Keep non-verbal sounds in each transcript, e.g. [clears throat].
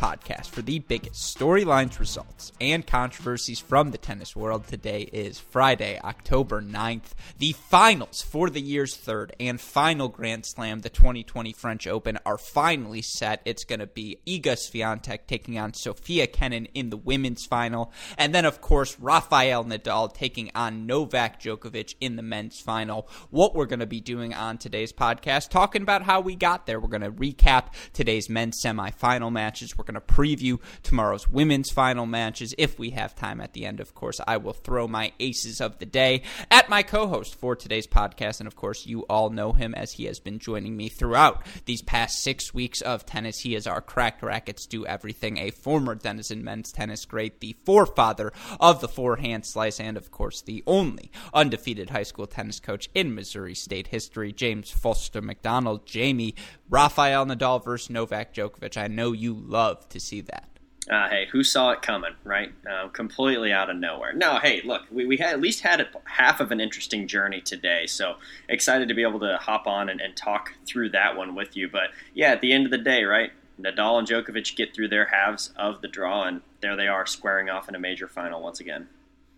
podcast for the biggest storylines, results, and controversies from the tennis world. Today is Friday, October 9th. The finals for the year's third and final Grand Slam, the 2020 French Open, are finally set. It's going to be Iga Swiatek taking on Sofia Kenin in the women's final. And then, of course, Rafael Nadal taking on Novak Djokovic in the men's final. What we're going to be doing on today's podcast, talking about how we got there. We're going to recap today's men's semifinal matches. We're going to preview tomorrow's women's final matches. If we have time at the end, of course, I will throw my aces of the day at my co host for today's podcast. And of course, you all know him as he has been joining me throughout these past six weeks of tennis. He is our Cracked Racquets do everything, a former Denison men's tennis great, the forefather of the forehand slice, and of course, the only undefeated high school tennis coach in Missouri State history, James Foster McDonald. Jamie, Rafael Nadal versus Novak Djokovic. I know you love to see that. Uh, hey, who saw it coming, right? Uh, completely out of nowhere. No, hey, look, we, we had at least had a, half of an interesting journey today. So excited to be able to hop on and, and talk through that one with you. But yeah, at the end of the day, right? Nadal and Djokovic get through their halves of the draw, and there they are squaring off in a major final once again.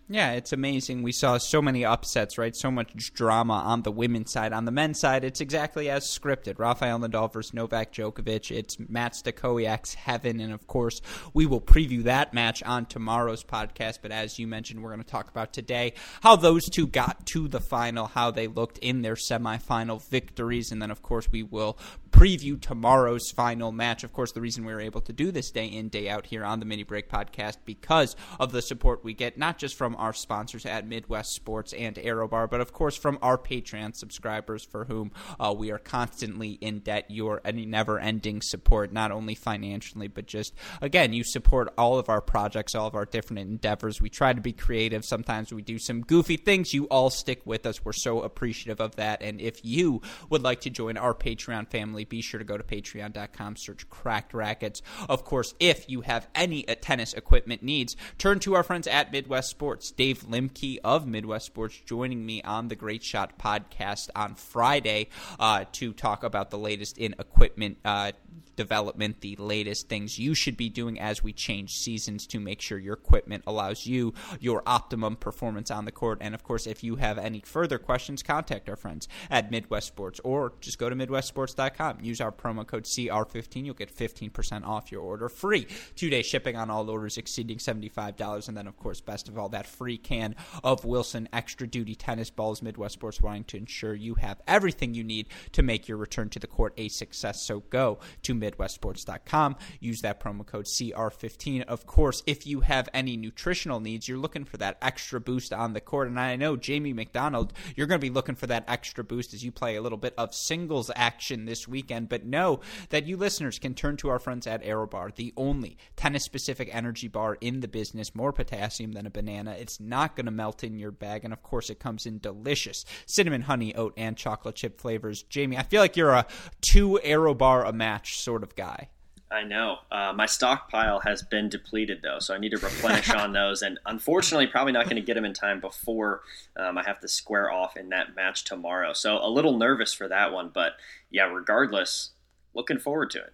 Yeah, it's amazing. We saw so many upsets, right? So much drama on the women's side. On the men's side, it's exactly as scripted. Rafael Nadal versus Novak Djokovic. It's Matt Stakowiak's heaven, and of course, we will preview that match on tomorrow's podcast. But as you mentioned, we're going to talk about today how those two got to the final, how they looked in their semifinal victories, and then of course we will preview tomorrow's final match. Of course, the reason we were able to do this day in, day out here on the Mini Break podcast because of the support we get, not just from our sponsors at Midwest Sports and ArrowBar, but of course from our Patreon subscribers for whom uh, we are constantly in debt. Your never ending support, not only financially, but just, again, you support all of our projects, all of our different endeavors. We try to be creative. Sometimes we do some goofy things. You all stick with us. We're so appreciative of that. And if you would like to join our Patreon family, be sure to go to patreon.com, search Cracked Racquets. Of course, if you have any uh, tennis equipment needs, turn to our friends at Midwest Sports. Dave Limke of Midwest Sports joining me on the Great Shot podcast on Friday uh, to talk about the latest in equipment uh, development, the latest things you should be doing as we change seasons to make sure your equipment allows you your optimum performance on the court. And of course, if you have any further questions, contact our friends at Midwest Sports or just go to MidwestSports.com. Use our promo code CR15. You'll get 15% off your order. Free two day shipping on all orders exceeding $75. And then, of course, best of all, that free can of Wilson Extra Duty Tennis Balls. Midwest Sports wanting to ensure you have everything you need to make your return to the court a success. So go to MidwestSports.com. Use that promo code CR15. Of course, if you have any nutritional needs, you're looking for that extra boost on the court. And I know, Jamie McDonald, you're going to be looking for that extra boost as you play a little bit of singles action this weekend. But know that you listeners can turn to our friends at ArrowBar, the only tennis specific energy bar in the business, more potassium than a banana. It's not going to melt in your bag. And of course, it comes in delicious cinnamon, honey, oat, and chocolate chip flavors. Jamie, I feel like you're a two ArrowBar a match sort of guy. I know. Uh, my stockpile has been depleted, though, so I need to replenish [laughs] on those. And unfortunately, probably not going to get them in time before um, I have to square off in that match tomorrow. So a little nervous for that one. But yeah, regardless, looking forward to it.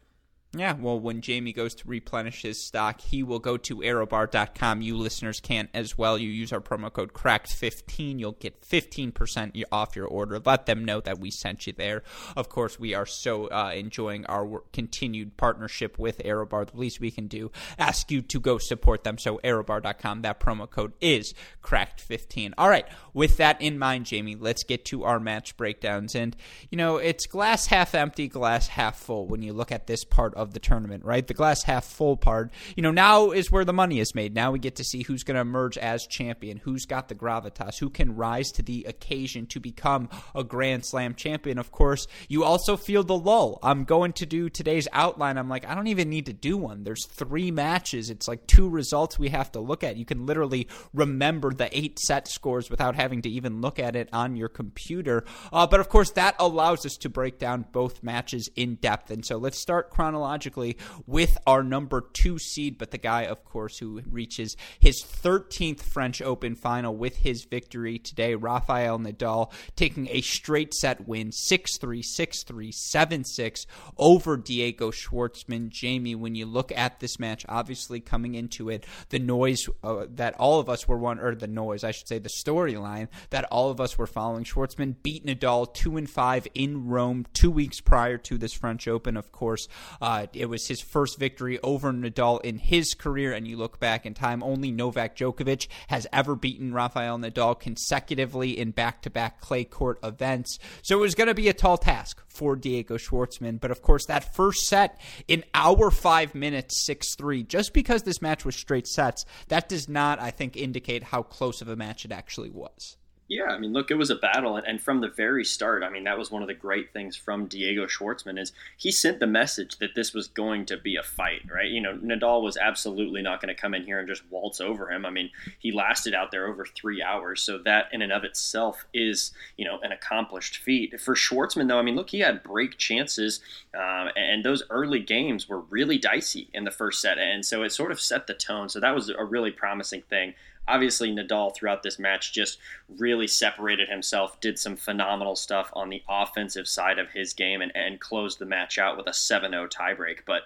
Yeah, well, when Jamie goes to replenish his stock, he will go to arrowbar.com. You listeners can as well. You use our promo code CRACKED15. You'll get 15% off your order. Let them know that we sent you there. Of course, we are so uh, enjoying our continued partnership with Arrowbar. The least we can do, ask you to go support them. So, arrowbar.com, that promo code is CRACKED15. All right, with that in mind, Jamie, let's get to our match breakdowns. And, you know, it's glass half empty, glass half full when you look at this part of the tournament, right? The glass half full part. You know, now is where the money is made. Now we get to see who's going to emerge as champion, who's got the gravitas, who can rise to the occasion to become a Grand Slam champion. Of course, you also feel the lull. I'm going to do today's outline. I'm like, I don't even need to do one. There's three matches. It's like two results we have to look at. You can literally remember the eight set scores without having to even look at it on your computer. Uh, but of course, that allows us to break down both matches in depth. And so let's start chronologically chronologically with our number two seed, but the guy, of course, who reaches his 13th French Open final with his victory today, Rafael Nadal, taking a straight set win 6 3, 6 3, 7 6 over Diego Schwartzman. Jamie, when you look at this match, obviously coming into it, the noise uh, that all of us were one, or the noise, I should say, the storyline that all of us were following. Schwartzman beat Nadal 2 and 5 in Rome two weeks prior to this French Open, of course. Uh, it was his first victory over Nadal in his career, and you look back in time, only Novak Djokovic has ever beaten Rafael Nadal consecutively in back to back clay court events. So it was going to be a tall task for Diego Schwartzman. But of course, that first set in hour five minutes, 6 3, just because this match was straight sets, that does not, I think, indicate how close of a match it actually was. Yeah, I mean, look, it was a battle, and, and from the very start, I mean, that was one of the great things from Diego Schwartzman is he sent the message that this was going to be a fight, right? You know, Nadal was absolutely not going to come in here and just waltz over him. I mean, he lasted out there over three hours, so that in and of itself is, you know, an accomplished feat. For Schwartzman, though, I mean, look, he had break chances, uh, and those early games were really dicey in the first set, and so it sort of set the tone. So that was a really promising thing obviously Nadal throughout this match just really separated himself, did some phenomenal stuff on the offensive side of his game, and, and closed the match out with a 7-0 tiebreak. But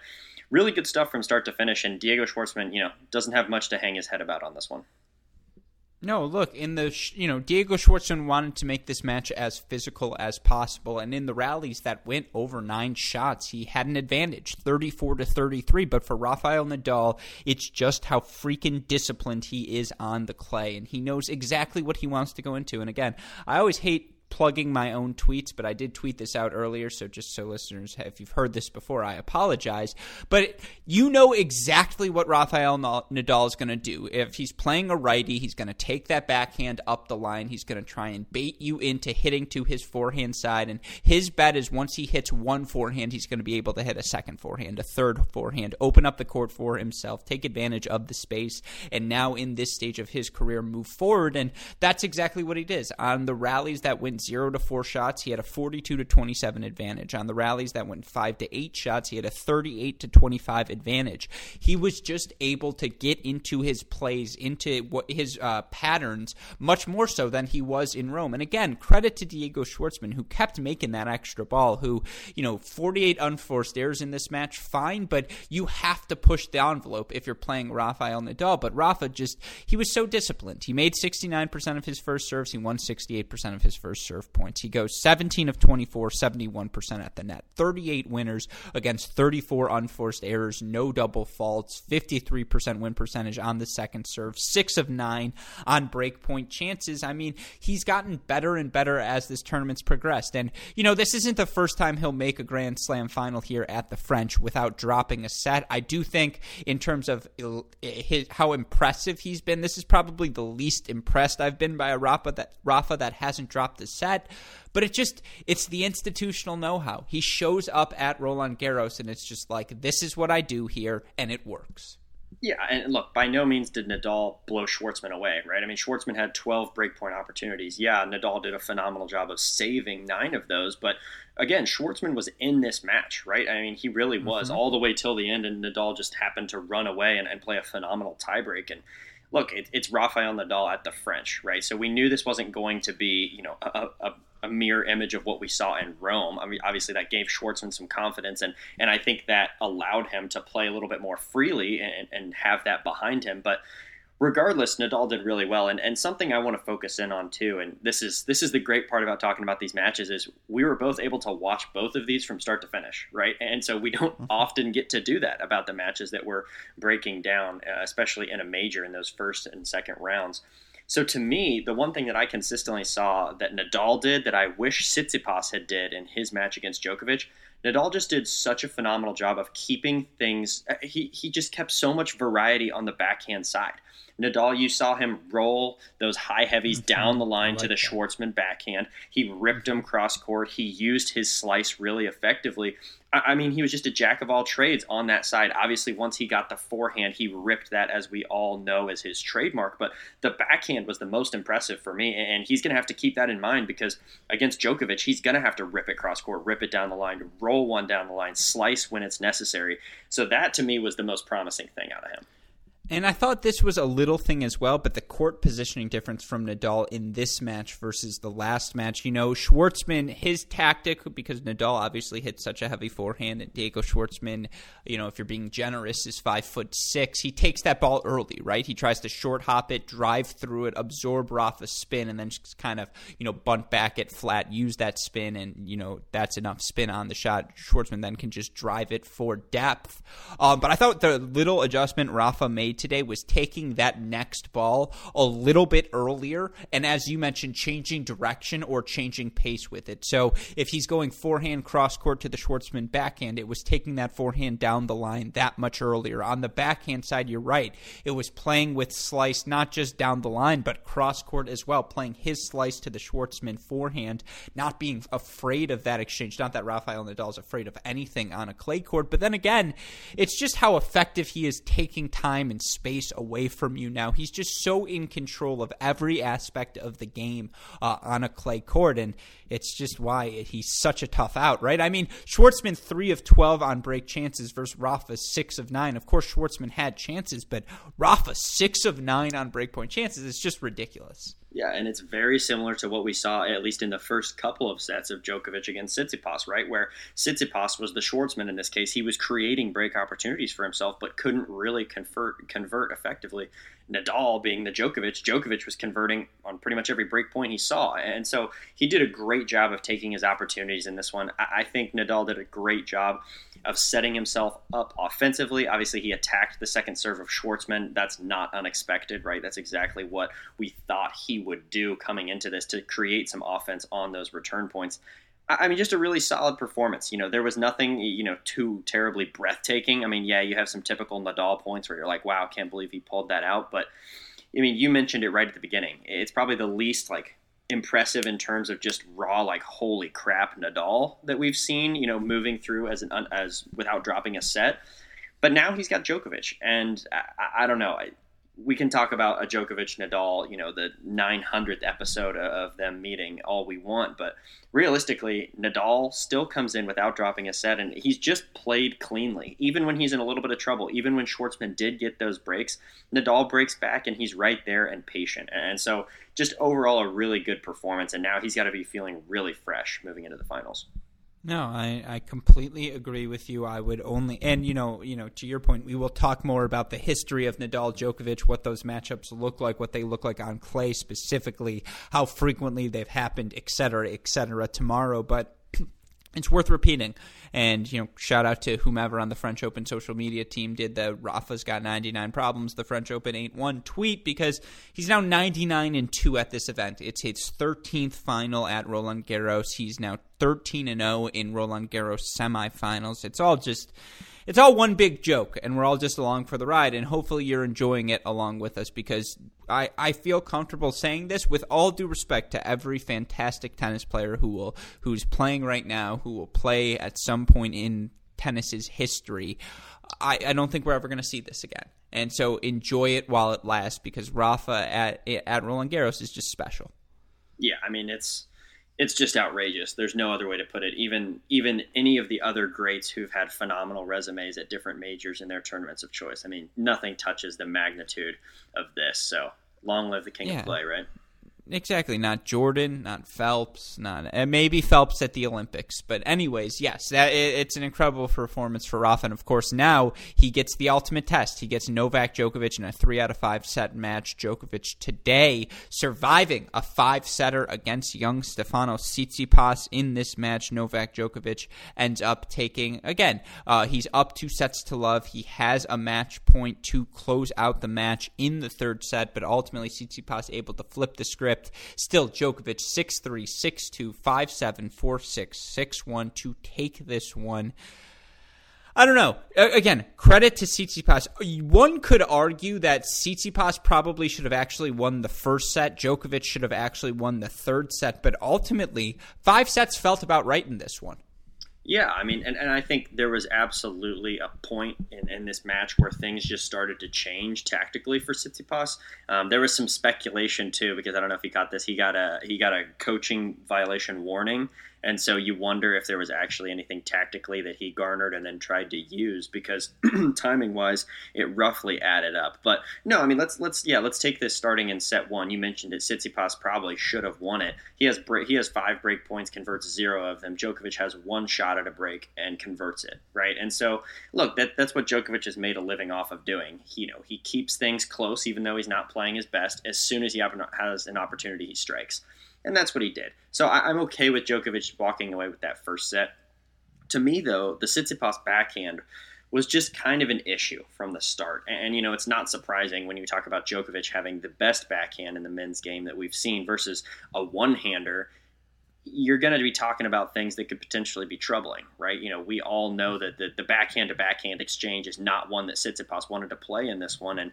really good stuff from start to finish, and Diego Schwartzman, you know, doesn't have much to hang his head about on this one. No, look, in the you know Diego Schwartzman wanted to make this match as physical as possible, and in the rallies that went over nine shots, he had an advantage, thirty-four to thirty-three. But for Rafael Nadal, it's just how freaking disciplined he is on the clay, and he knows exactly what he wants to go into. And again, I always hate plugging my own tweets, but I did tweet this out earlier. So just so listeners, if you've heard this before, I apologize. But you know exactly what Rafael Nadal is going to do. If he's playing a righty, he's going to take that backhand up the line. He's going to try and bait you into hitting to his forehand side. And his bet is once he hits one forehand, he's going to be able to hit a second forehand, a third forehand, open up the court for himself, take advantage of the space, and now in this stage of his career, move forward. And that's exactly what he did on the rallies that went zero to four shots, he had a 42 to 27 advantage. On the rallies that went five to eight shots, he had a 38 to 25 advantage. He was just able to get into his plays, into what his uh, patterns, much more so than he was in Rome. And again, credit to Diego Schwartzman, who kept making that extra ball, who, you know, 48 unforced errors in this match, fine, but you have to push the envelope if you're playing Rafael Nadal. But Rafa just, he was so disciplined. He made 69% of his first serves, he won 68% of his first serve points. He goes 17 of 24, 71% at the net. 38 winners against 34 unforced errors, no double faults, 53% win percentage on the second serve, 6 of 9 on breakpoint chances. I mean, he's gotten better and better as this tournament's progressed. And, you know, this isn't the first time he'll make a Grand Slam final here at the French without dropping a set. I do think, in terms of his, how impressive he's been, this is probably the least impressed I've been by a Rafa that, Rafa that hasn't dropped a set. But it just it's the institutional know-how. He shows up at Roland Garros and it's just like this is what I do here and it works. Yeah, and look, by no means did Nadal blow Schwartzman away, right? I mean, Schwartzman had 12 breakpoint opportunities. Yeah, Nadal did a phenomenal job of saving nine of those, but again, Schwartzman was in this match, right? I mean, he really was mm-hmm. all the way till the end, and Nadal just happened to run away and, and play a phenomenal tiebreak. And look, it, it's Rafael Nadal at the French, right? So we knew this wasn't going to be, you know, a, a a mirror image of what we saw in Rome. I mean, obviously that gave Schwartzman some confidence, and and I think that allowed him to play a little bit more freely and, and have that behind him. But regardless, Nadal did really well, and and something I want to focus in on too. And this is this is the great part about talking about these matches is we were both able to watch both of these from start to finish, right? And so we don't mm-hmm. often get to do that about the matches that we're breaking down, uh, especially in a major in those first and second rounds. So to me, the one thing that I consistently saw that Nadal did that I wish Tsitsipas had did in his match against Djokovic, Nadal just did such a phenomenal job of keeping things. Uh, he he just kept so much variety on the backhand side. Nadal, you saw him roll those high heavies mm-hmm. down the line like to the that. Schwartzman backhand. He ripped him cross court. He used his slice really effectively. I mean, he was just a jack of all trades on that side. Obviously, once he got the forehand, he ripped that, as we all know, as his trademark. But the backhand was the most impressive for me, and he's going to have to keep that in mind because against Djokovic, he's going to have to rip it cross court, rip it down the line, roll one down the line, slice when it's necessary. So that to me was the most promising thing out of him. And I thought this was a little thing as well, but the court positioning difference from Nadal in this match versus the last match. You know, Schwartzman, his tactic, because Nadal obviously hit such a heavy forehand, and Diego Schwartzman, you know, if you're being generous, is five foot six. He takes that ball early, right? He tries to short hop it, drive through it, absorb Rafa's spin, and then just kind of, you know, bunt back it flat, use that spin, and, you know, that's enough spin on the shot. Schwartzman then can just drive it for depth. Um, but I thought the little adjustment Rafa made made today was taking that next ball a little bit earlier, and as you mentioned, changing direction or changing pace with it. So if he's going forehand cross court to the Schwartzman backhand, it was taking that forehand down the line that much earlier. On the backhand side, you're right. It was playing with slice not just down the line, but cross court as well, playing his slice to the Schwartzman forehand, not being afraid of that exchange. Not that Rafael Nadal is afraid of anything on a clay court, but then again, it's just how effective he is taking time and space away from you now. He's just so in control of every aspect of the game uh, on a clay court, and it's just why he's such a tough out, right? I mean, Schwartzman three of twelve on break chances versus Rafa six of nine. Of course, Schwartzman had chances, but Rafa six of nine on breakpoint chances. It's just ridiculous. Yeah, and it's very similar to what we saw, at least in the first couple of sets of Djokovic against Tsitsipas, right? Where Tsitsipas was the Schwartzman in this case. He was creating break opportunities for himself, but couldn't really convert convert effectively. Nadal being the Djokovic, Djokovic was converting on pretty much every break point he saw. And so he did a great job of taking his opportunities in this one. I think Nadal did a great job of setting himself up offensively. Obviously, he attacked the second serve of Schwartzman. That's not unexpected, right? That's exactly what we thought he would do coming into this to create some offense on those return points. I mean, just a really solid performance. You know, there was nothing, you know, too terribly breathtaking. I mean, yeah, you have some typical Nadal points where you're like, wow, can't believe he pulled that out. But, I mean, you mentioned it right at the beginning. It's probably the least, like, impressive in terms of just raw like holy crap Nadal that we've seen you know moving through as an as without dropping a set but now he's got Djokovic and I, I don't know I, we can talk about a Djokovic Nadal, you know, the 900th episode of them meeting all we want, but realistically, Nadal still comes in without dropping a set, and he's just played cleanly. Even when he's in a little bit of trouble, even when Schwartzman did get those breaks, Nadal breaks back and he's right there and patient. And so, just overall, a really good performance, and now he's got to be feeling really fresh moving into the finals. No, I, I completely agree with you. I would only and you know, you know, to your point, we will talk more about the history of Nadal Djokovic, what those matchups look like, what they look like on clay specifically, how frequently they've happened, et cetera, et cetera, tomorrow. But [clears throat] it's worth repeating. And, you know, shout out to whomever on the French Open social media team did the Rafa's got 99 problems, the French Open ain't one tweet because he's now 99 and 2 at this event. It's his 13th final at Roland Garros. He's now 13 and 0 in Roland Garros semifinals. It's all just it's all one big joke, and we're all just along for the ride. And hopefully, you're enjoying it along with us because I, I feel comfortable saying this with all due respect to every fantastic tennis player who will who's playing right now, who will play at some point in tennis's history. I, I don't think we're ever going to see this again. And so enjoy it while it lasts because Rafa at at Roland Garros is just special. Yeah, I mean it's it's just outrageous. There's no other way to put it. Even even any of the other greats who've had phenomenal resumes at different majors in their tournaments of choice. I mean, nothing touches the magnitude of this. So long live the king yeah. of play, right? Exactly, not Jordan, not Phelps, not and maybe Phelps at the Olympics, but anyways, yes, that it, it's an incredible performance for Rafa, and of course now he gets the ultimate test. He gets Novak Djokovic in a three out of five set match. Djokovic today surviving a five setter against young Stefanos Tsitsipas in this match. Novak Djokovic ends up taking again. Uh, he's up two sets to love. He has a match point to close out the match in the third set, but ultimately Tsitsipas able to flip the script script. Still, Djokovic 6 3, 6 2, 5 7, 4 6, 6 1 to take this one. I don't know. Again, credit to Tsitsipas. One could argue that Tsitsipas probably should have actually won the first set. Djokovic should have actually won the third set, but ultimately, five sets felt about right in this one. Yeah, I mean, and, and I think there was absolutely a point in, in this match where things just started to change tactically for Tsitsipas. Um, there was some speculation too, because I don't know if he got this. He got a he got a coaching violation warning and so you wonder if there was actually anything tactically that he garnered and then tried to use because [clears throat] timing wise, it roughly added up. But no, I mean let's let's yeah let's take this starting in set one. You mentioned it. Tsitsipas probably should have won it. He has he has five break points, converts zero of them. Djokovic has one shot at a break and converts it right. And so look, that that's what Djokovic has made a living off of doing. He, you know he keeps things close even though he's not playing his best. As soon as he has an opportunity, he strikes and that's what he did. So I, am okay with Djokovic walking away with that first set. To me, though, the Tsitsipas backhand was just kind of an issue from the start. And, and, you know, it's not surprising when you talk about Djokovic having the best backhand in the men's game that we've seen versus a one hander. You're going to be talking about things that could potentially be troubling, right? You know, we all know that the, the backhand to backhand exchange is not one that Tsitsipas wanted to play in this one. And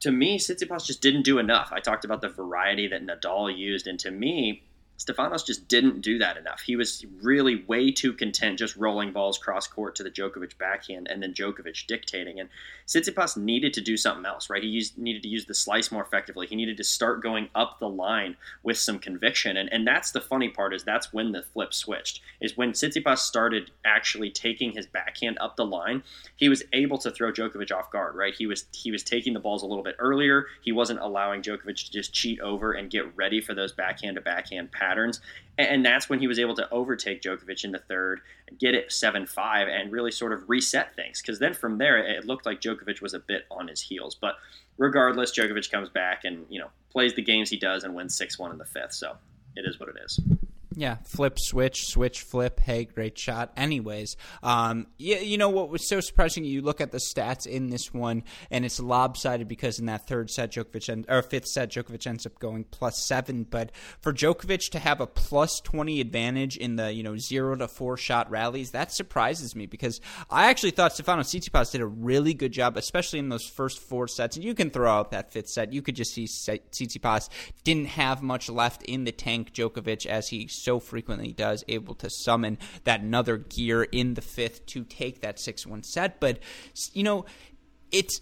to me, Tsitsipas just didn't do enough. I talked about the variety that Nadal used, and to me, Stefanos just didn't do that enough. He was really way too content just rolling balls cross court to the Djokovic backhand and then Djokovic dictating. And Tsitsipas needed to do something else, right? He used, needed to use the slice more effectively. He needed to start going up the line with some conviction. And, and that's the funny part is that's when the flip switched. Is when Tsitsipas started actually taking his backhand up the line, he was able to throw Djokovic off guard, right? He was he was taking the balls a little bit earlier. He wasn't allowing Djokovic to just cheat over and get ready for those backhand to backhand passes patterns. And that's when he was able to overtake Djokovic in the third, get it 7 5, and really sort of reset things. Because then from there, it looked like Djokovic was a bit on his heels. But regardless, Djokovic comes back and, you know, plays the games he does and wins 6 1 in the fifth. So it is what it is. Yeah, flip, switch, switch, flip. Hey, great shot. Anyways, um, you, you know what was so surprising? You look at the stats in this one, and it's lopsided because in that third set, Djokovic or fifth set, Djokovic ends up going plus seven. But for Djokovic to have a plus twenty advantage in the you know zero to four shot rallies, that surprises me because I actually thought Stefano Tsitsipas did a really good job, especially in those first four sets. And you can throw out that fifth set; you could just see Tsitsipas didn't have much left in the tank. Djokovic as he so frequently does, able to summon that another gear in the fifth to take that 6 1 set. But, you know, it's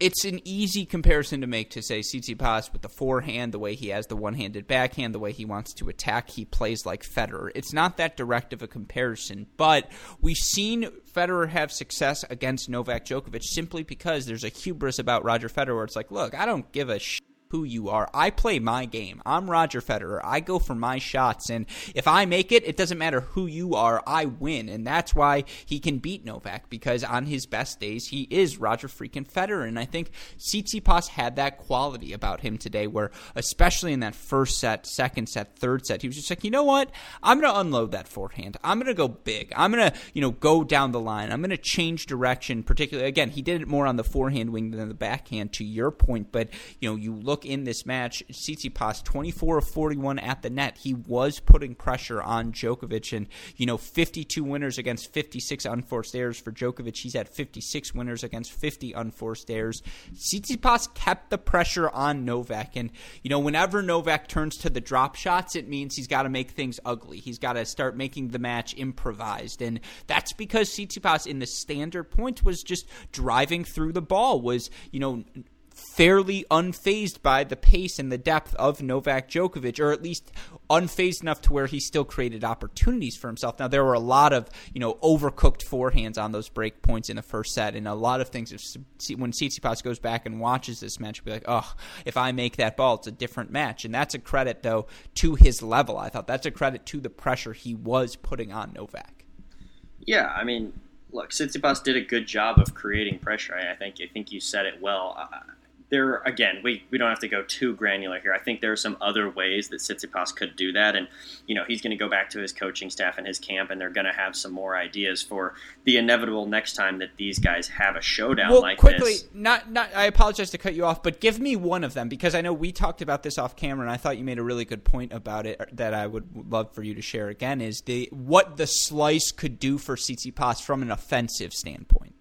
it's an easy comparison to make to say Tsitsipas with the forehand, the way he has the one-handed backhand, the way he wants to attack, he plays like Federer. It's not that direct of a comparison, but we've seen Federer have success against Novak Djokovic simply because there's a hubris about Roger Federer it's like, look, I don't give a sh- who you are. I play my game. I'm Roger Federer. I go for my shots, and if I make it, it doesn't matter who you are. I win, and that's why he can beat Novak because on his best days, he is Roger freaking Federer. And I think Tsitsipas had that quality about him today, where especially in that first set, second set, third set, he was just like, you know what? I'm going to unload that forehand. I'm going to go big. I'm going to, you know, go down the line. I'm going to change direction. Particularly, again, he did it more on the forehand wing than the backhand. To your point, but you know, you look look in this match, Tsitsipas 24 of 41 at the net. He was putting pressure on Djokovic, and you know 52 winners against 56 unforced errors for Djokovic. He's at 56 winners against 50 unforced errors. Tsitsipas kept the pressure on Novak, and you know whenever Novak turns to the drop shots, it means he's got to make things ugly. He's got to start making the match improvised, and that's because Tsitsipas in the standard point was just driving through the ball. Was you know fairly unfazed by the pace and the depth of Novak Djokovic, or at least unfazed enough to where he still created opportunities for himself. Now there were a lot of you know overcooked forehands on those break points in the first set, and a lot of things. If, when Tsitsipas goes back and watches this match, be like, oh, if I make that ball, it's a different match, and that's a credit though to his level. I thought that's a credit to the pressure he was putting on Novak. Yeah, I mean, look, Tsitsipas did a good job of creating pressure. I, think I think you said it well. Uh, there again, we, we don't have to go too granular here. I think there are some other ways that Tsitsipas could do that, and you know he's going to go back to his coaching staff and his camp, and they're going to have some more ideas for the inevitable next time that these guys have a showdown well, like quickly, this. not not. I apologize to cut you off, but give me one of them because I know we talked about this off camera, and I thought you made a really good point about it that I would love for you to share again. Is the what the slice could do for Tsitsipas from an offensive standpoint?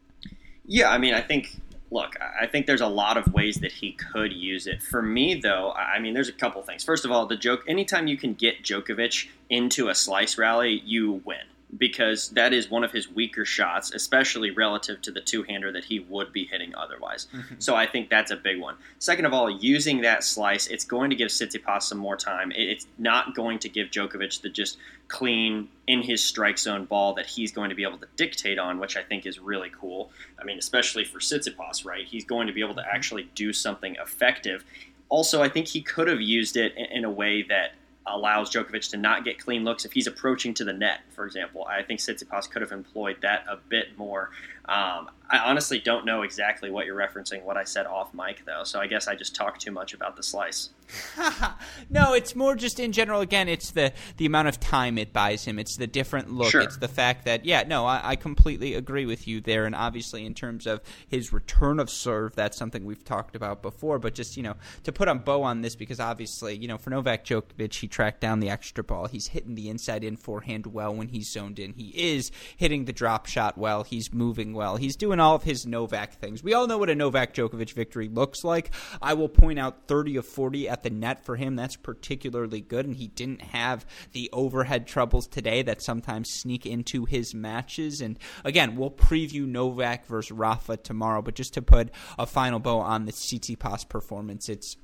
Yeah, I mean, I think look, I think there's a lot of ways that he could use it. For me, though, I mean, there's a couple things. First of all, the joke. Anytime you can get Djokovic into a slice rally, you win because that is one of his weaker shots, especially relative to the two hander that he would be hitting otherwise. [laughs] So I think that's a big one. Second of all, using that slice, it's going to give Tsitsipas some more time. It's not going to give Djokovic the just clean in his strike zone ball that he's going to be able to dictate on, which I think is really cool. I mean, especially for Tsitsipas, right? He's going to be able to mm-hmm. actually do something effective. Also, I think he could have used it in a way that allows Djokovic to not get clean looks if he's approaching to the net, for example. I think Tsitsipas could have employed that a bit more. Um, I honestly don't know exactly what you're referencing, what I said off mic, though, so I guess I just talked too much about the slice. [laughs] no, it's more just in general. Again, it's the the amount of time it buys him. It's the different look. Sure. It's the fact that yeah, no, I, I, completely agree with you there. And obviously, in terms of his return of serve, that's something we've talked about before. But just you know, to put a bow on this, because obviously, you know, for Novak Djokovic, he tracked down the extra ball. He's hitting the inside in forehand well when he's zoned in. He is hitting the drop shot well. He's moving well. He's doing all of his Novak things. We all know what a Novak Djokovic victory looks like. I will point out 30 of 40 at the net for him. That's particularly good, and he didn't have the overhead troubles today that sometimes sneak into his matches. And again, we'll preview Novak versus Rafa tomorrow, but just to put a final bow on the Tsitsipas performance, it's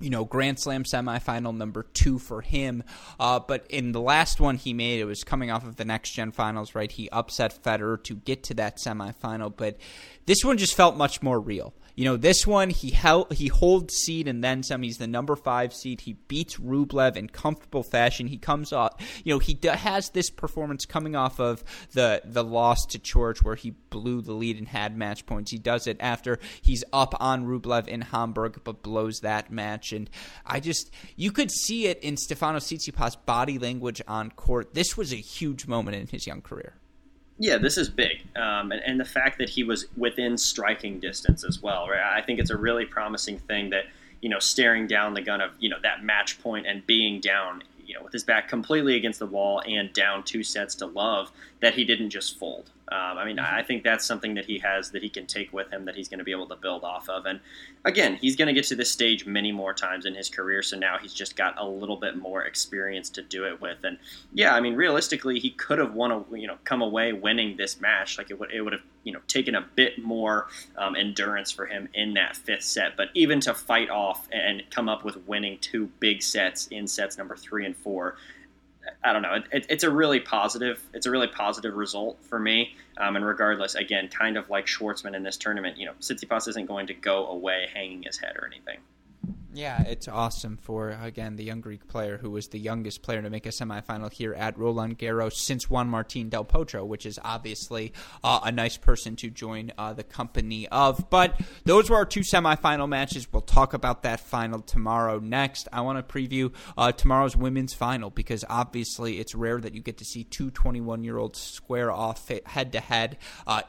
you know, Grand Slam semifinal number two for him. Uh, but in the last one he made, it was coming off of the next gen finals, right? He upset Federer to get to that semifinal, but this one just felt much more real. You know, this one he held he holds seed and then some. He's the number five seed. He beats Rublev in comfortable fashion. He comes off. You know, he has this performance coming off of the the loss to Coric where he blew the lead and had match points. He does it after he's up on Rublev in Hamburg, but blows that match. And I just you could see it in Stefano Tsitsipas' body language on court. This was a huge moment in his young career. Yeah, this is big, um, and, and the fact that he was within striking distance as well. Right, I think it's a really promising thing that you know staring down the gun of you know that match point and being down you know with his back completely against the wall and down two sets to love that he didn't just fold. Um, I mean, mm-hmm. I think that's something that he has that he can take with him that he's going to be able to build off of. And again, he's going to get to this stage many more times in his career, so now he's just got a little bit more experience to do it with. And yeah, I mean, realistically, he could have won a you know come away winning this match. Like it would it would have you know taken a bit more um, endurance for him in that fifth set. But even to fight off and come up with winning two big sets in sets number three and four I don't know. It, it's a really positive. It's a really positive result for me. Um, and regardless, again, kind of like Schwartzman in this tournament, you know, Tsitsipas isn't going to go away hanging his head or anything. Yeah, it's awesome for again the young Greek player who was the youngest player to make a semifinal here at Roland Garros since Juan Martín del Potro, which is obviously uh, a nice person to join uh, the company of. But those were our two semifinal matches. We'll talk about that final tomorrow. Next, I want to preview uh, tomorrow's women's final because obviously it's rare that you get to see two 21 year olds square off head to head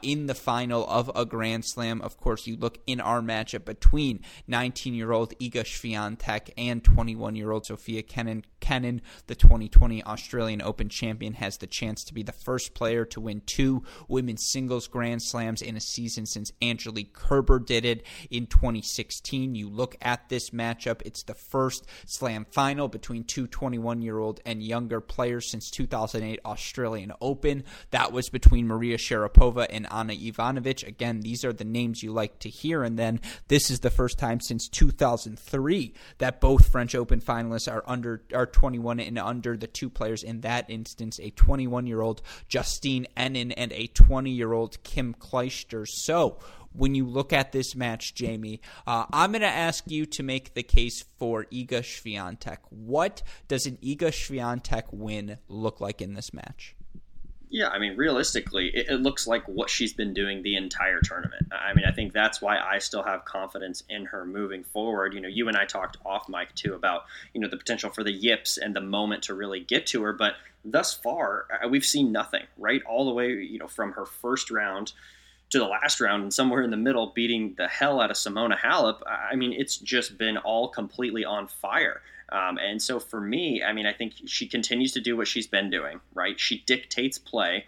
in the final of a Grand Slam. Of course, you look in our matchup between 19 year old Iga Swiatek and 21 year old Sofia Kenin. Kenin, the 2020 Australian Open champion, has the chance to be the first player to win two women's singles Grand Slams in a season since Angelique Kerber did it in 2016. You look at this matchup, it's the first slam final between two 21 year old and younger players since 2008 Australian Open. That was between Maria Sharapova and Ana Ivanovic. Again, these are the names you like to hear. And then this is the first time since 2003 three that both French Open finalists are under are 21 and under. The two players in that instance, a 21 year old Justine Henin and a 20 year old Kim Clijsters. So when you look at this match, Jamie, uh, I'm going to ask you to make the case for Iga Swiatek. What does an Iga Swiatek win look like in this match? Yeah, I mean, realistically, it, it, looks like what she's been doing the entire tournament. I mean, I think that's why I still have confidence in her moving forward. You know, you and I talked off mic too about you know the potential for the yips and the moment to really get to her, but thus far uh, we've seen nothing. Right, all the way you know from her first round to the last round and somewhere in the middle beating the hell out of Simona Halep. I mean, it's just been all completely on fire. Um, and so for me, I mean, I think she continues to do what she's been doing, right? She dictates play.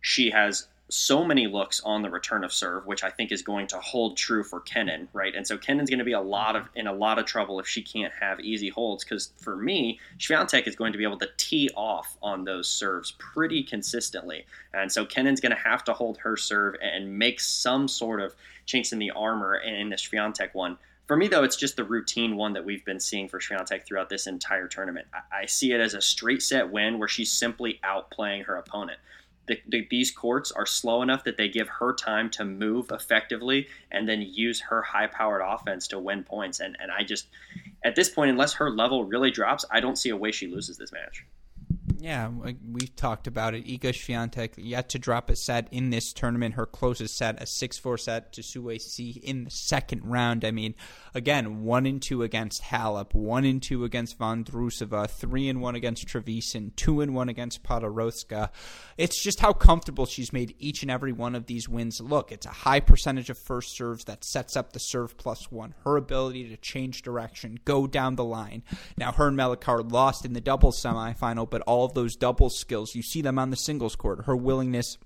She has so many looks on the return of serve, which I think is going to hold true for Kenin, right? And so Kenin's going to be a lot of in a lot of trouble if she can't have easy holds. Because for me, Swiatek is going to be able to tee off on those serves pretty consistently, and so Kenin's going to have to hold her serve and make some sort of chinks in the armor in the Swiatek one. For me, though, it's just the routine one that we've been seeing for Swiatek throughout this entire tournament. I see it as a straight set win where she's simply outplaying her opponent the, the, these courts are slow enough that they give her time to move effectively and then use her high powered offense to win points. And, and I just, at this point, unless her level really drops, I don't see a way she loses this match. Yeah, um, we've talked about it. Iga Swiatek yet to drop a set in this tournament. Her closest set, a 6-4 set to Sue Si in the second round. I mean, again, 1 and 2 against Halep, 1 and 2 against Vondrousova, 3 and 1 against Trevisan, 2 and 1 against Podoroska. It's just how comfortable she's made each and every one of these wins look. It's a high percentage of first serves that sets up the serve plus 1. Her ability to change direction, go down the line. Now, her and Melichar lost in the doubles semifinal, but all those double skills. You see them on the singles court. Her willingness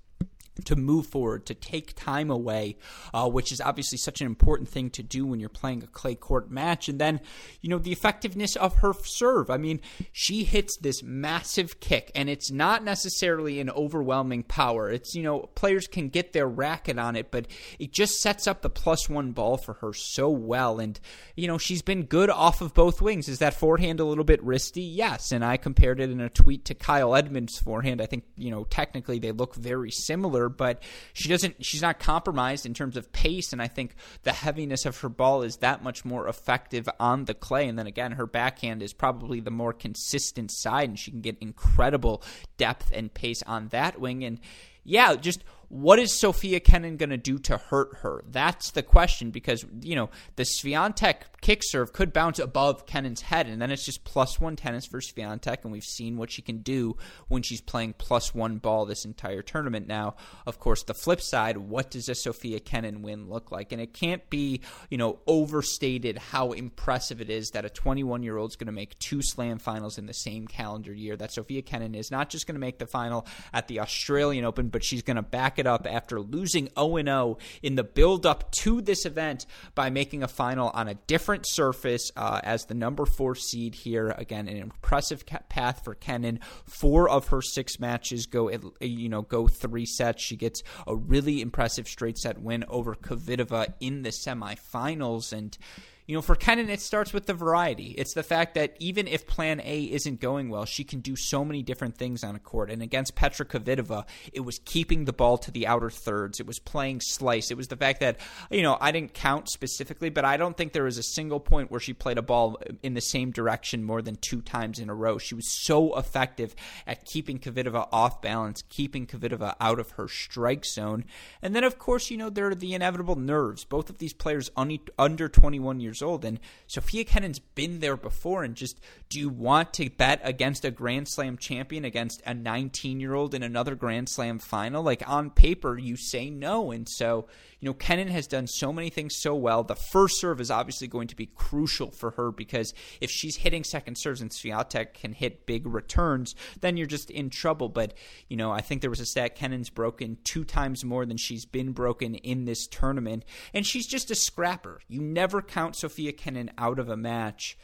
to move forward, to take time away, uh, which is obviously such an important thing to do when you're playing a clay court match. And then, you know, the effectiveness of her serve. I mean, she hits this massive kick, and it's not necessarily an overwhelming power. It's, you know, players can get their racket on it, but it just sets up the plus one ball for her so well. And, you know, she's been good off of both wings. Is that forehand a little bit wristy? Yes. And I compared it in a tweet to Kyle Edmund's forehand. I think, you know, technically they look very similar but she doesn't. She's not compromised in terms of pace, and I think the heaviness of her ball is that much more effective on the clay. And then again, her backhand is probably the more consistent side, and she can get incredible depth and pace on that wing. And yeah, just what is Sofia Kenin going to do to hurt her? That's the question because, you know, the Swiatek kick serve could bounce above Kenin's head, and then it's just plus one tennis for Swiatek, and we've seen what she can do when she's playing plus one ball this entire tournament. Now, of course, the flip side, what does a Sofia Kenin win look like? And it can't be, you know, overstated how impressive it is that a 21 year old is going to make two slam finals in the same calendar year. That Sofia Kenin is not just going to make the final at the Australian Open, but she's going to back it it up after losing 0 0 in the build up to this event by making a final on a different surface uh, as the number four seed here. Again, an impressive path for Kenin. Four of her six matches go, you know, go three sets. She gets a really impressive straight set win over Kvitova in the semifinals, and you know, for Kenin, it starts with the variety. It's the fact that even if plan A isn't going well, she can do so many different things on a court. And against Petra Kvitova, it was keeping the ball to the outer thirds. It was playing slice. It was the fact that, you know, I didn't count specifically, but I don't think there was a single point where she played a ball in the same direction more than two times in a row. She was so effective at keeping Kvitova off balance, keeping Kvitova out of her strike zone. And then, of course, you know, there are the inevitable nerves. Both of these players under 21 years years old. And Sofia Kenin's been there before. And just do you want to bet against a Grand Slam champion against a 19 year old in another Grand Slam final? Like on paper, you say no. And so, you know, Kenin has done so many things so well. The first serve is obviously going to be crucial for her because if she's hitting second serves and Swiatek can hit big returns, then you're just in trouble. But, you know, I think there was a stat Kenin's broken two times more than she's been broken in this tournament. And she's just a scrapper. You never count Sofia Kenin out of a match.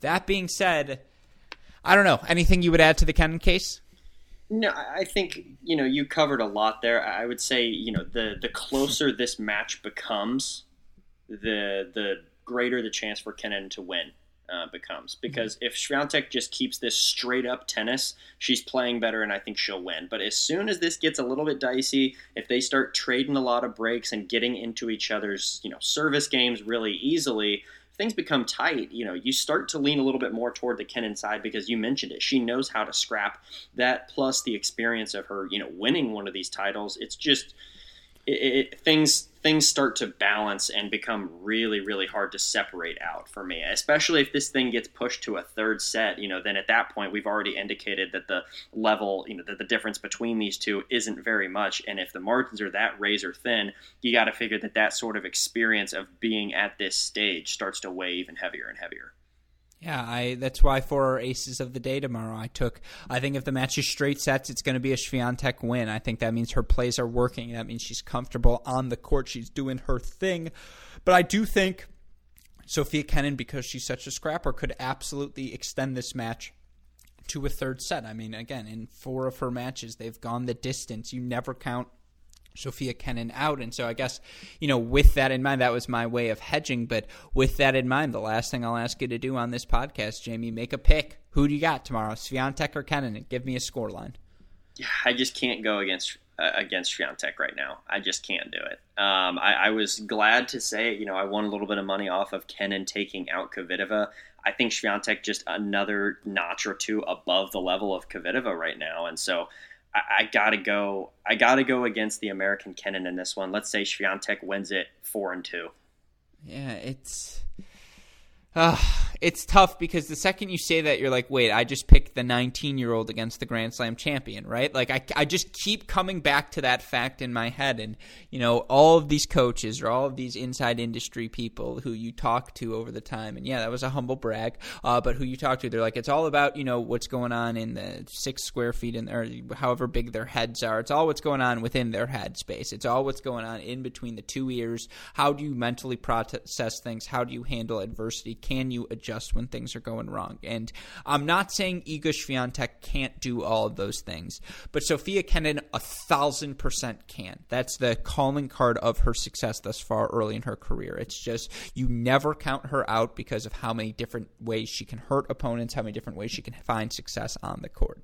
That being said, I don't know. Anything you would add to the Kenin case? No, I think you know you covered a lot there. I would say you know the the closer this match becomes, the the greater the chance for Kenin to win uh, becomes. Because mm-hmm. if Swiatek just keeps this straight up tennis, she's playing better, and I think she'll win. But as soon as this gets a little bit dicey, if they start trading a lot of breaks and getting into each other's you know service games really easily, things become tight, you know, you start to lean a little bit more toward the Kenin side because you mentioned it. She knows how to scrap. That plus the experience of her, you know, winning one of these titles. It's just it, it, things things start to balance and become really really hard to separate out for me especially if this thing gets pushed to a third set you know then at that point we've already indicated that the level you know that the difference between these two isn't very much. And if the margins are that razor thin you got to figure that that sort of experience of being at this stage starts to weigh even heavier and heavier Yeah, I that's why for our aces of the day tomorrow, I took. I think if the match is straight sets, it's going to be a Swiatek win. I think that means her plays are working. That means she's comfortable on the court. She's doing her thing. But I do think Sofia Kenin, because she's such a scrapper, could absolutely extend this match to a third set. I mean, again, in four of her matches, they've gone the distance. You never count Sofia Kenin out. And so I guess, you know, with that in mind, that was my way of hedging. But with that in mind, the last thing I'll ask you to do on this podcast, Jamie, make a pick. Who do you got tomorrow, Swiatek or Kenin? And give me a score line. I just can't go against uh, against Swiatek right now. I just can't do it. Um, I, I, was glad to say, you know, I won a little bit of money off of Kenin taking out Kvitova. I think Swiatek just another notch or two above the level of Kvitova right now, and so I, I gotta go. I gotta go against the American Kenin in this one. Let's say Swiatek wins it four and two. Yeah, it's uh, it's tough because the second you say that, you're like, wait, I just picked the 19 year old against the Grand Slam champion, right? Like, I, I just keep coming back to that fact in my head. And, you know, all of these coaches or all of these inside industry people who you talk to over the time, and yeah, that was a humble brag, uh, but who you talk to, they're like, it's all about, you know, what's going on in the six square feet in, or however big their heads are. It's all what's going on within their head space. It's all what's going on in between the two ears. How do you mentally process things? How do you handle adversity? Can you adjust when things are going wrong? And I'm not saying Iga Swiatek can't do all of those things, but Sofia Kenin a thousand percent can. That's the calling card of her success thus far early in her career. It's just you never count her out because of how many different ways she can hurt opponents, how many different ways she can find success on the court.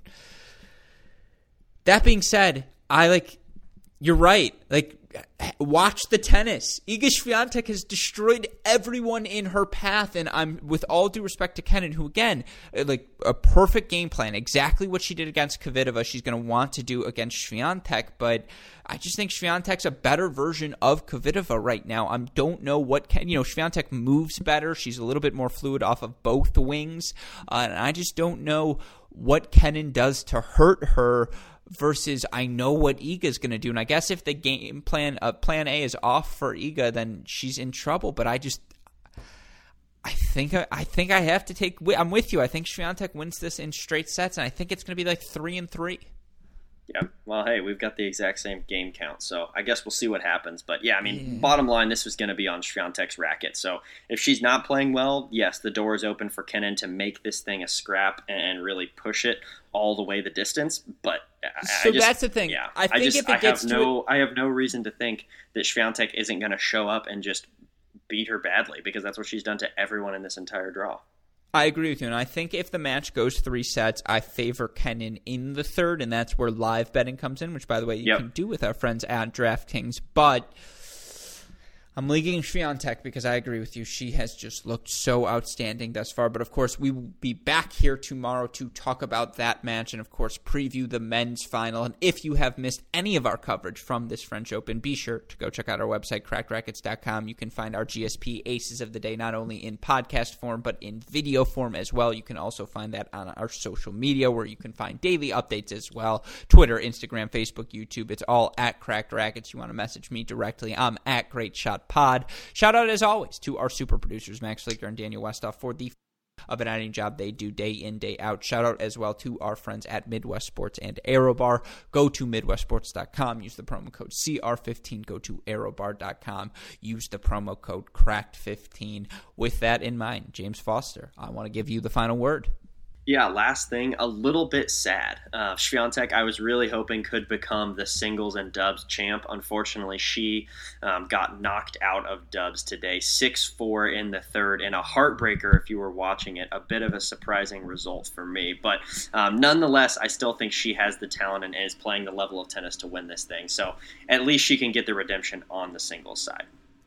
That being said, I like you're right. Like watch the tennis. Iga Swiatek has destroyed everyone in her path, and I'm with all due respect to Kenin, who again, uh, like a perfect game plan, exactly what she did against Kvitova, she's going to want to do against Swiatek. But I just think Swiatek's a better version of Kvitova right now. I don't know what Ken, you know. Swiatek moves better. She's a little bit more fluid off of both wings, uh, and I just don't know what Kenin does to hurt her versus I know what Iga is going to do. And I guess if the game plan uh, plan A is off for Iga, then she's in trouble. But I just I think I think I have to take. I'm with you. I think Swiatek wins this in straight sets, and I think it's going to be like three and three. Yeah. Well, hey, we've got the exact same game count, so I guess we'll see what happens. But yeah, I mean, yeah. bottom line, this was going to be on Swiatek's racket. So if she's not playing well, yes, the door is open for Kenin to make this thing a scrap and really push it all the way the distance. But so just, that's the thing. Yeah, I think I just, if it I gets have no, it, I have no reason to think that Swiatek isn't going to show up and just beat her badly because that's what she's done to everyone in this entire draw. I agree with you, and I think if the match goes three sets, I favor Kenin in the third, and that's where live betting comes in, which, by the way, you yep. can do with our friends at DraftKings. But I'm leaguing Swiatek because I agree with you. She has just looked so outstanding thus far. But of course, we will be back here tomorrow to talk about that match and, of course, preview the men's final. And if you have missed any of our coverage from this French Open, be sure to go check out our website, crackedracquets.com. You can find our GSP Aces of the Day not only in podcast form, but in video form as well. You can also find that on our social media where you can find daily updates as well Twitter, Instagram, Facebook, YouTube. It's all at Cracked Racquets. You want to message me directly, I'm at Great Shot Pod. Shout out as always to our super producers, Max Fleeker and Daniel Westoff, for the of an editing job they do day in, day out. Shout out as well to our friends at Midwest Sports and ArrowBar. Go to MidwestSports.com, use the promo code CR15. Go to ArrowBar.com, use the promo code CRACKED15. With that in mind, James Foster, I want to give you the final word. Yeah, last thing, a little bit sad. Uh, Swiatek, I was really hoping could become the singles and dubs champ. Unfortunately, she um, got knocked out of dubs today, 6 4 in the third, and a heartbreaker if you were watching it. A bit of a surprising result for me. But um, nonetheless, I still think she has the talent and is playing the level of tennis to win this thing. So at least she can get the redemption on the singles side.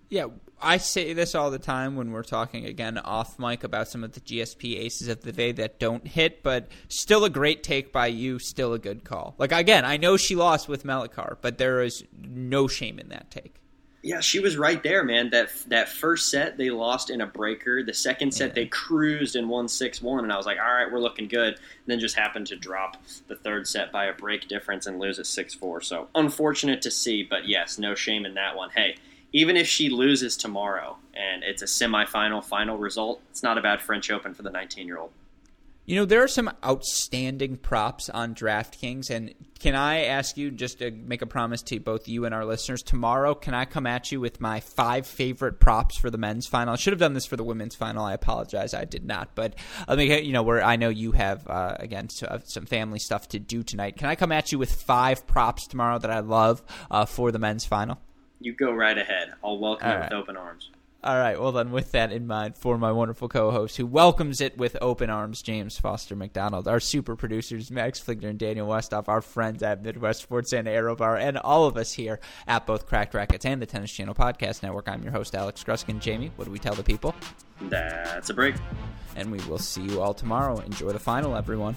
Yeah, I say this all the time when we're talking again off mic about some of the GSP aces of the day that don't hit, but still a great take by you, still a good call. Like again, I know she lost with Melichar, but there is no shame in that take. Yeah, she was right there, man. That that first set they lost in a breaker. The second set yeah. they cruised and won six one, and I was like, all right, we're looking good. And then just happened to drop the third set by a break difference and lose at six four. So unfortunate to see, but yes, no shame in that one. Hey, even if she loses tomorrow and it's a semifinal final result, it's not a bad French Open for the 19 year old. You know, there are some outstanding props on DraftKings. And can I ask you, just to make a promise to both you and our listeners, tomorrow, can I come at you with my five favorite props for the men's final? I should have done this for the women's final. I apologize. I did not. But I mean, you know, where I know you have, uh, again, uh, some family stuff to do tonight. Can I come at you with five props tomorrow that I love uh, for the men's final? You go right ahead. I'll welcome All it right. with open arms. All right. Well, then, with that in mind, for my wonderful co-host who welcomes it with open arms, James Foster McDonald, our super producers Max Fligner and Daniel Westoff, our friends at Midwest Sports and ArrowBar, and all of us here at both Cracked Racquets and the Tennis Channel Podcast Network. I'm your host, Alex Gruskin. Jamie, what do we tell the people? That's a break. And we will see you all tomorrow. Enjoy the final, everyone.